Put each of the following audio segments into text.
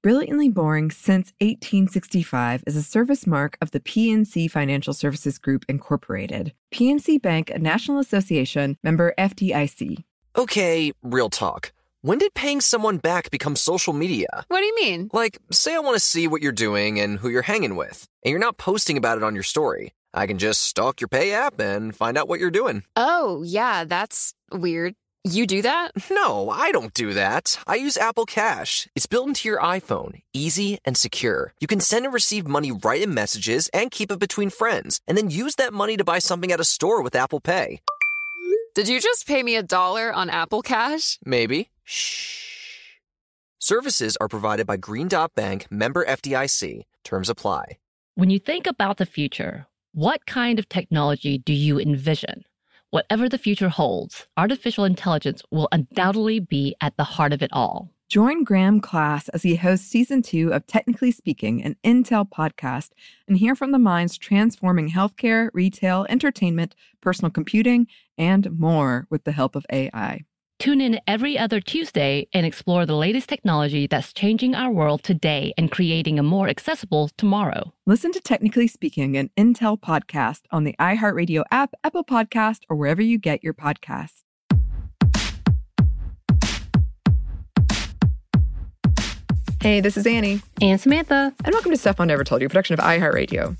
Brilliantly Boring Since 1865 is a service mark of the PNC Financial Services Group, Incorporated. PNC Bank, a National Association member FDIC. Okay, real talk. When did paying someone back become social media? What do you mean? Like, say I want to see what you're doing and who you're hanging with, and you're not posting about it on your story. I can just stalk your pay app and find out what you're doing. Oh, yeah, that's weird. You do that? No, I don't do that. I use Apple Cash. It's built into your iPhone, easy and secure. You can send and receive money right in messages and keep it between friends, and then use that money to buy something at a store with Apple Pay. Did you just pay me a dollar on Apple Cash? Maybe. Shh. Services are provided by Green Dot Bank, member FDIC. Terms apply. When you think about the future, what kind of technology do you envision? Whatever the future holds, artificial intelligence will undoubtedly be at the heart of it all. Join Graham Class as he hosts season two of Technically Speaking, an Intel podcast, and hear from the minds transforming healthcare, retail, entertainment, personal computing, and more with the help of AI. Tune in every other Tuesday and explore the latest technology that's changing our world today and creating a more accessible tomorrow. Listen to Technically Speaking, an Intel podcast on the iHeartRadio app, Apple Podcast, or wherever you get your podcasts. Hey, this is Annie. And Samantha. And welcome to Stuff I Never Told You, production of iHeartRadio.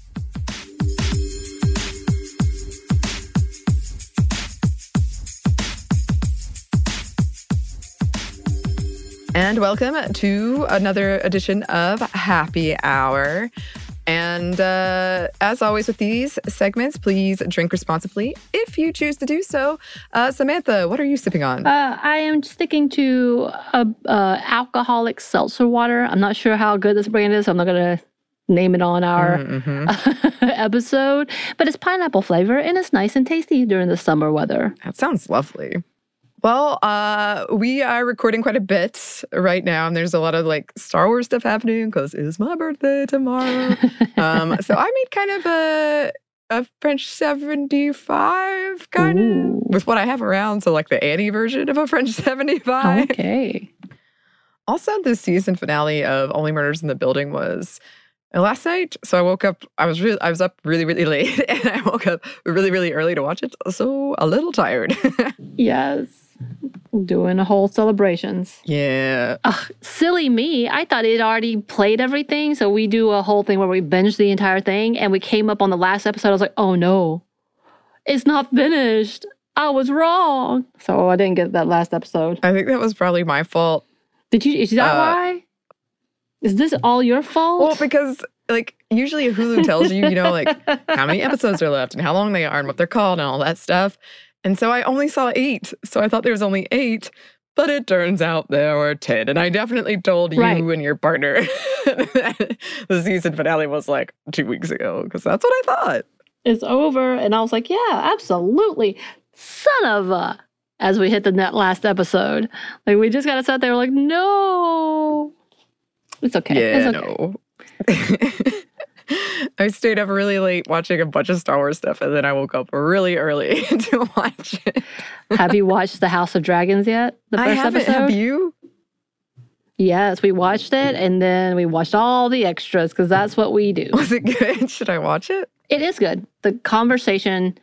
And welcome to another edition of Happy Hour. And uh, as always with these segments, please drink responsibly if you choose to do so. Uh, Samantha, what are you sipping on? Uh, I am sticking to a, uh, alcoholic seltzer water. I'm not sure how good this brand is. So I'm not going to name it on our mm-hmm. episode, but it's pineapple flavor and it's nice and tasty during the summer weather. That sounds lovely. Well, uh, we are recording quite a bit right now, and there's a lot of like Star Wars stuff happening because it's my birthday tomorrow. um, so I made kind of a a French 75 kind of with what I have around. So like the Annie version of a French 75. Okay. Also, the season finale of Only Murders in the Building was uh, last night. So I woke up. I was really. I was up really, really late, and I woke up really, really early to watch it. So a little tired. yes doing a whole celebrations. Yeah. Ugh, silly me. I thought it already played everything. So we do a whole thing where we binge the entire thing. And we came up on the last episode. I was like, oh no, it's not finished. I was wrong. So I didn't get that last episode. I think that was probably my fault. Did you? Is that uh, why? Is this all your fault? Well, because like usually Hulu tells you, you know, like how many episodes are left and how long they are and what they're called and all that stuff. And so I only saw eight. So I thought there was only eight, but it turns out there were 10. And I definitely told you and your partner the season finale was like two weeks ago because that's what I thought. It's over. And I was like, yeah, absolutely. Son of a. As we hit the net last episode, like we just got to sit there, like, no. It's okay. Yeah, it's okay. no. I stayed up really late watching a bunch of Star Wars stuff, and then I woke up really early to watch it. have you watched The House of Dragons yet? The first I haven't. Episode? Have you? Yes, we watched it, and then we watched all the extras because that's what we do. Was it good? Should I watch it? It is good. The conversation.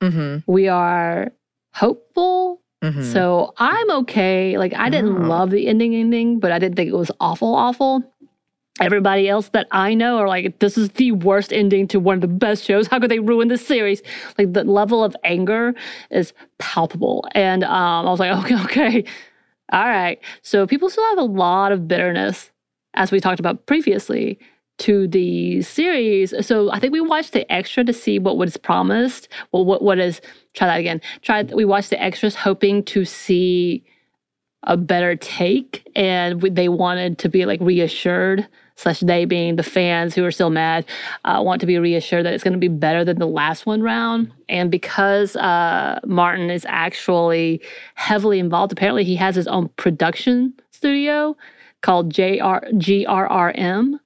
Mm-hmm. We are hopeful. Mm-hmm. So I'm okay. Like I didn't oh. love the ending ending, but I didn't think it was awful, awful everybody else that I know are like, this is the worst ending to one of the best shows. How could they ruin this series? Like the level of anger is palpable. And um, I was like, okay, okay. All right. So people still have a lot of bitterness, as we talked about previously, to the series. So I think we watched the extra to see what was promised. Well, what what is try that again. Try we watched the extras hoping to see a better take and they wanted to be like reassured slash they being the fans who are still mad, uh, want to be reassured that it's going to be better than the last one round. And because uh, Martin is actually heavily involved, apparently he has his own production studio called JR, GRRM,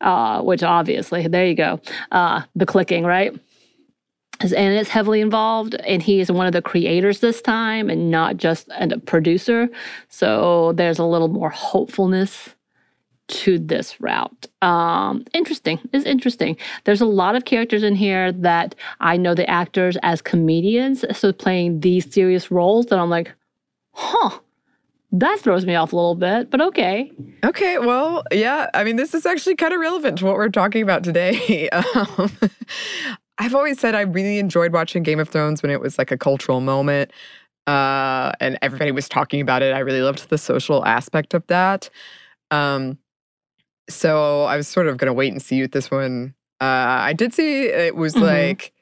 uh, which obviously, there you go, uh, the clicking, right? and it's heavily involved and he is one of the creators this time and not just a producer so there's a little more hopefulness to this route um interesting it's interesting there's a lot of characters in here that i know the actors as comedians so playing these serious roles that i'm like huh that throws me off a little bit, but okay. Okay, well, yeah. I mean, this is actually kind of relevant to what we're talking about today. Um, I've always said I really enjoyed watching Game of Thrones when it was like a cultural moment uh, and everybody was talking about it. I really loved the social aspect of that. Um, so I was sort of going to wait and see with this one. Uh, I did see it was mm-hmm. like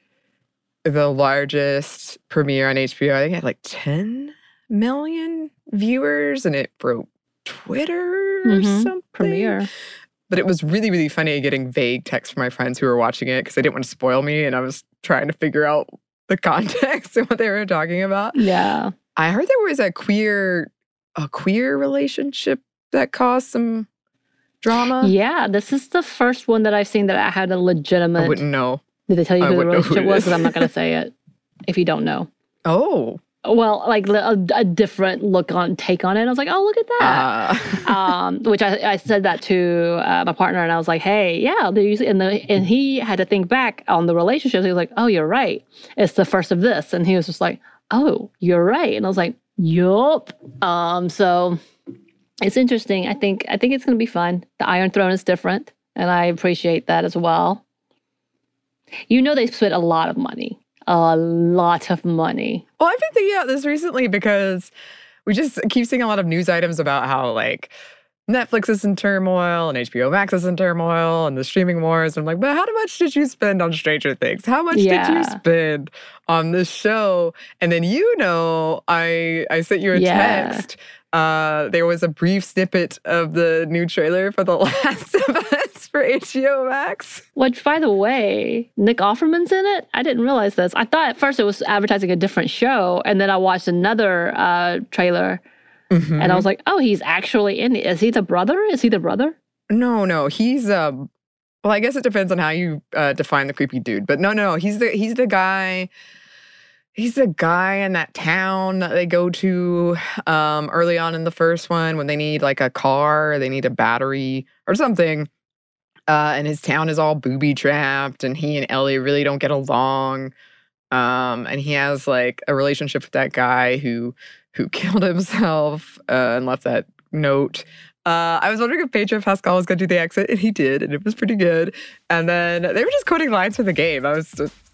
the largest premiere on HBO. I think it had like 10 million viewers and it broke Twitter or mm-hmm. something. Premiere. But it was really, really funny getting vague texts from my friends who were watching it because they didn't want to spoil me. And I was trying to figure out the context and what they were talking about. Yeah. I heard there was a queer, a queer relationship that caused some drama. Yeah. This is the first one that I've seen that I had a legitimate. I wouldn't know. Did they tell you who the relationship who was? Because I'm not going to say it if you don't know. Oh well, like a, a, different look on take on it. I was like, oh, look at that. Uh. um, which I, I said that to uh, my partner, and I was like, hey, yeah, and the and he had to think back on the relationships. He was like, oh, you're right. It's the first of this, and he was just like, oh, you're right. And I was like, yup. Um, so it's interesting. I think I think it's going to be fun. The Iron Throne is different, and I appreciate that as well. You know, they spent a lot of money a lot of money. Well, I've been thinking about this recently because we just keep seeing a lot of news items about how like Netflix is in turmoil and HBO Max is in turmoil and the streaming wars. And I'm like, but how much did you spend on Stranger Things? How much yeah. did you spend on this show? And then you know, I I sent you a yeah. text uh, there was a brief snippet of the new trailer for The Last of Us for HBO Max. Which, by the way, Nick Offerman's in it. I didn't realize this. I thought at first it was advertising a different show, and then I watched another uh, trailer, mm-hmm. and I was like, "Oh, he's actually in it. Is he the brother? Is he the brother?" No, no, he's um. Well, I guess it depends on how you uh, define the creepy dude, but no, no, he's the he's the guy he's the guy in that town that they go to um, early on in the first one when they need like a car, they need a battery or something. Uh, and his town is all booby trapped, and he and Ellie really don't get along. Um, and he has like a relationship with that guy who who killed himself uh, and left that note. Uh, I was wondering if Pedro Pascal was going to do the exit, and he did, and it was pretty good. And then they were just quoting lines from the game. I was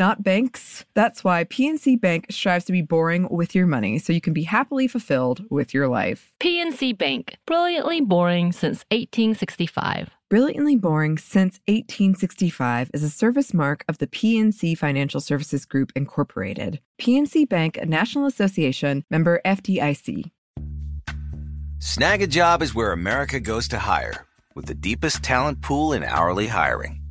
not banks. That's why PNC Bank strives to be boring with your money so you can be happily fulfilled with your life. PNC Bank, brilliantly boring since 1865. Brilliantly Boring Since 1865 is a service mark of the PNC Financial Services Group, Incorporated. PNC Bank, a National Association member FDIC. Snagajob is where America goes to hire, with the deepest talent pool in hourly hiring.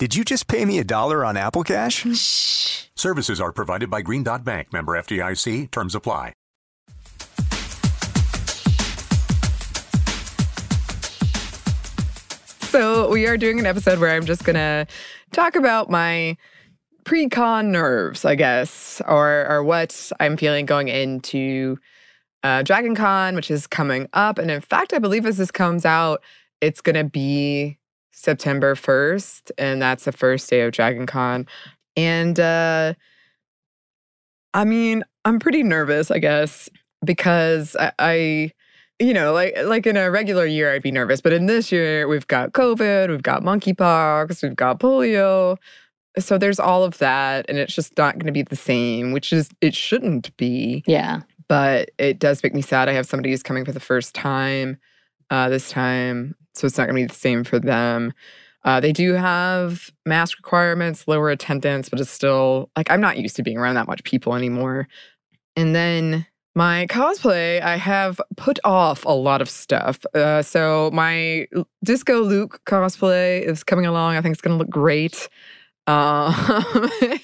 Did you just pay me a dollar on Apple Cash? Shh. Services are provided by Green Dot Bank, member FDIC. Terms apply. So, we are doing an episode where I'm just going to talk about my pre con nerves, I guess, or, or what I'm feeling going into uh, Dragon Con, which is coming up. And in fact, I believe as this comes out, it's going to be September 1st, and that's the first day of Dragon Con. And uh, I mean, I'm pretty nervous, I guess, because I, I you know, like like in a regular year, I'd be nervous, but in this year, we've got COVID, we've got monkeypox, we've got polio, so there's all of that, and it's just not going to be the same, which is it shouldn't be. Yeah, but it does make me sad. I have somebody who's coming for the first time uh, this time, so it's not going to be the same for them. Uh, they do have mask requirements, lower attendance, but it's still like I'm not used to being around that much people anymore. And then my cosplay, I have put off a lot of stuff. Uh, so my Disco Luke cosplay is coming along. I think it's going to look great. Uh,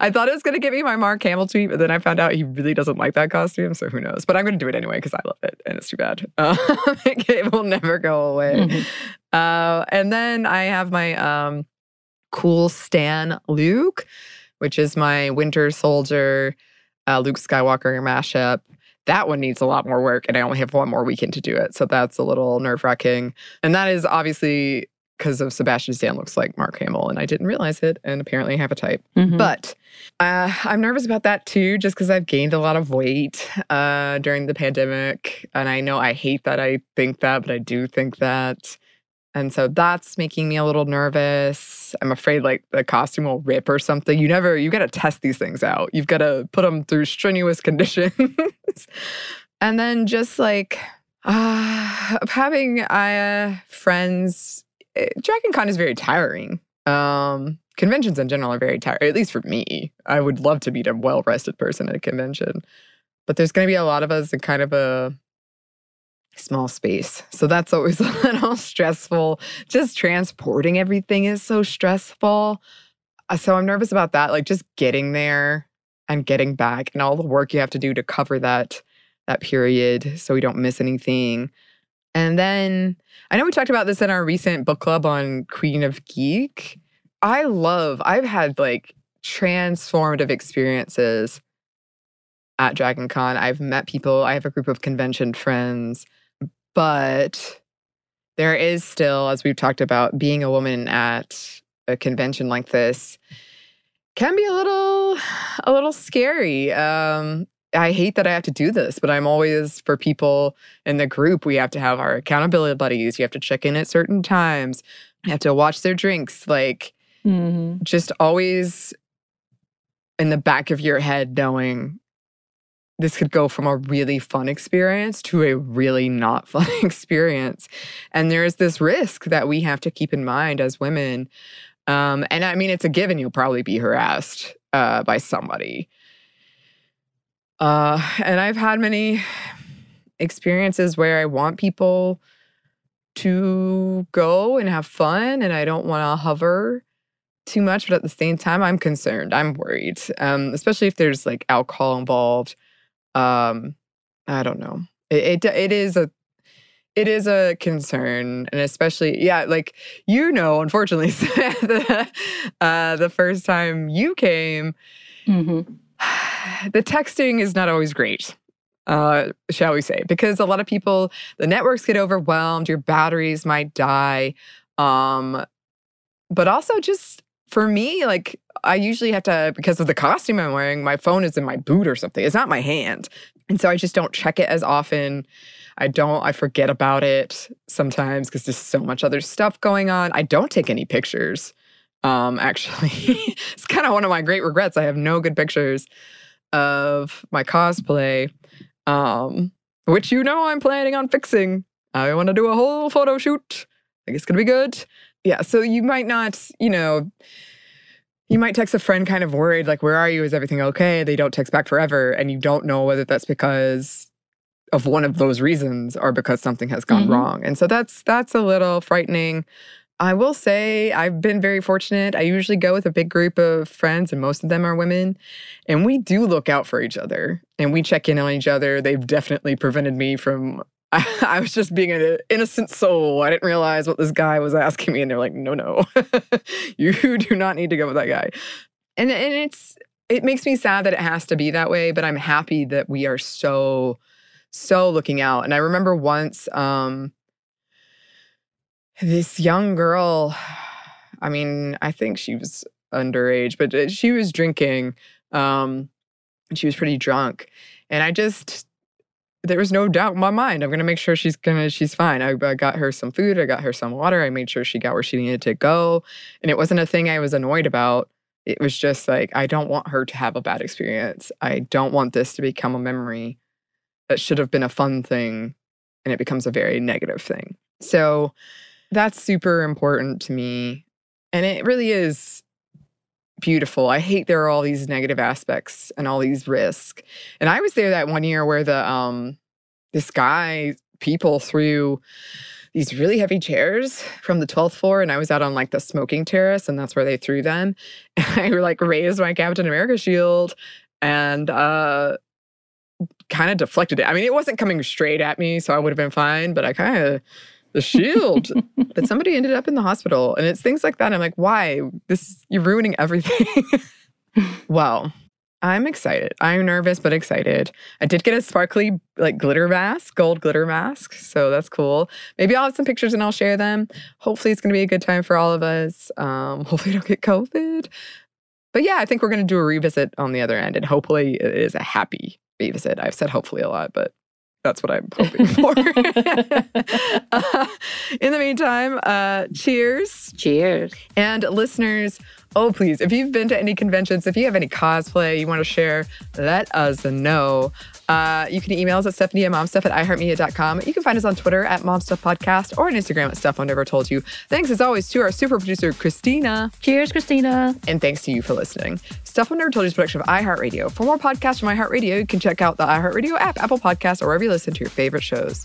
I thought it was going to give me my Mark Hamill tweet, but then I found out he really doesn't like that costume. So who knows? But I'm going to do it anyway because I love it, and it's too bad. Uh, it will never go away. Mm-hmm. Uh, and then I have my um, cool Stan Luke, which is my Winter Soldier uh, Luke Skywalker mashup. That one needs a lot more work, and I only have one more weekend to do it. So that's a little nerve wracking. And that is obviously because of Sebastian Stan looks like Mark Hamill, and I didn't realize it, and apparently I have a type. Mm-hmm. But uh, I'm nervous about that too, just because I've gained a lot of weight uh, during the pandemic. And I know I hate that I think that, but I do think that. And so that's making me a little nervous. I'm afraid like the costume will rip or something. You never, you got to test these things out. You've got to put them through strenuous conditions. and then just like uh, having uh, friends, eh, Dragon Con is very tiring. Um, conventions in general are very tiring, at least for me. I would love to meet a well rested person at a convention. But there's going to be a lot of us in kind of a small space. So that's always a little stressful. Just transporting everything is so stressful. Uh, so I'm nervous about that, like just getting there and getting back and all the work you have to do to cover that that period so we don't miss anything. And then I know we talked about this in our recent book club on Queen of Geek. I love, I've had like transformative experiences at Dragon Con. I've met people, I have a group of convention friends but there is still, as we've talked about, being a woman at a convention like this can be a little a little scary. Um, I hate that I have to do this, but I'm always for people in the group. We have to have our accountability buddies. You have to check in at certain times. You have to watch their drinks. Like, mm-hmm. just always in the back of your head, knowing this could go from a really fun experience to a really not fun experience. And there's this risk that we have to keep in mind as women. Um, and I mean, it's a given you'll probably be harassed uh, by somebody. Uh, and I've had many experiences where I want people to go and have fun, and I don't want to hover too much, but at the same time, I'm concerned. I'm worried, um, especially if there's like alcohol involved um i don't know it, it it is a it is a concern and especially yeah like you know unfortunately the, uh, the first time you came mm-hmm. the texting is not always great uh, shall we say because a lot of people the networks get overwhelmed your batteries might die um, but also just for me like I usually have to, because of the costume I'm wearing, my phone is in my boot or something. It's not my hand And so I just don't check it as often. I don't, I forget about it sometimes because there's so much other stuff going on. I don't take any pictures. Um, actually, it's kind of one of my great regrets. I have no good pictures of my cosplay, um, which you know I'm planning on fixing. I want to do a whole photo shoot. I think it's going to be good. Yeah. So you might not, you know, you might text a friend kind of worried, like, where are you? Is everything okay? They don't text back forever. And you don't know whether that's because of one of those reasons or because something has gone mm-hmm. wrong. And so that's that's a little frightening. I will say I've been very fortunate. I usually go with a big group of friends, and most of them are women. And we do look out for each other and we check in on each other. They've definitely prevented me from. I, I was just being an innocent soul. I didn't realize what this guy was asking me. And they're like, no, no, you do not need to go with that guy. And, and it's, it makes me sad that it has to be that way, but I'm happy that we are so, so looking out. And I remember once, um, this young girl, I mean, I think she was underage, but uh, she was drinking. Um, and she was pretty drunk. And I just, there was no doubt in my mind. I'm gonna make sure she's gonna, she's fine. I, I, got her some food, I got her some water, I made sure she got where she needed to go. And it wasn't a thing I was annoyed about. It was just like, I don't want her to have a bad experience. I don't want this to become a memory that should have been a fun thing and it becomes a very negative thing. So that's super important to me. And it really is beautiful. I hate there are all these negative aspects and all these risks. And I was there that one year where the um this guy people threw these really heavy chairs from the 12th floor and I was out on like the smoking terrace and that's where they threw them. And I like raised my Captain America shield and uh kind of deflected it. I mean, it wasn't coming straight at me, so I would have been fine, but I kind of the shield. but somebody ended up in the hospital. And it's things like that. I'm like, why? This you're ruining everything. well, I'm excited. I'm nervous but excited. I did get a sparkly like glitter mask, gold glitter mask. So that's cool. Maybe I'll have some pictures and I'll share them. Hopefully it's gonna be a good time for all of us. Um, hopefully I don't get COVID. But yeah, I think we're gonna do a revisit on the other end and hopefully it is a happy revisit. I've said hopefully a lot, but that's what I'm hoping for. uh, in the meantime, uh, cheers. Cheers. And listeners, oh, please, if you've been to any conventions, if you have any cosplay you want to share, let us know. Uh, you can email us at stuffmediamomstuff at iheartmedia.com. You can find us on Twitter at momstuffpodcast or on Instagram at Stuff I Never Told You. Thanks as always to our super producer, Christina. Cheers, Christina. And thanks to you for listening. Stuff I Never Told You is a production of iHeartRadio. For more podcasts from iHeartRadio, you can check out the iHeartRadio app, Apple Podcasts, or wherever you listen to your favorite shows.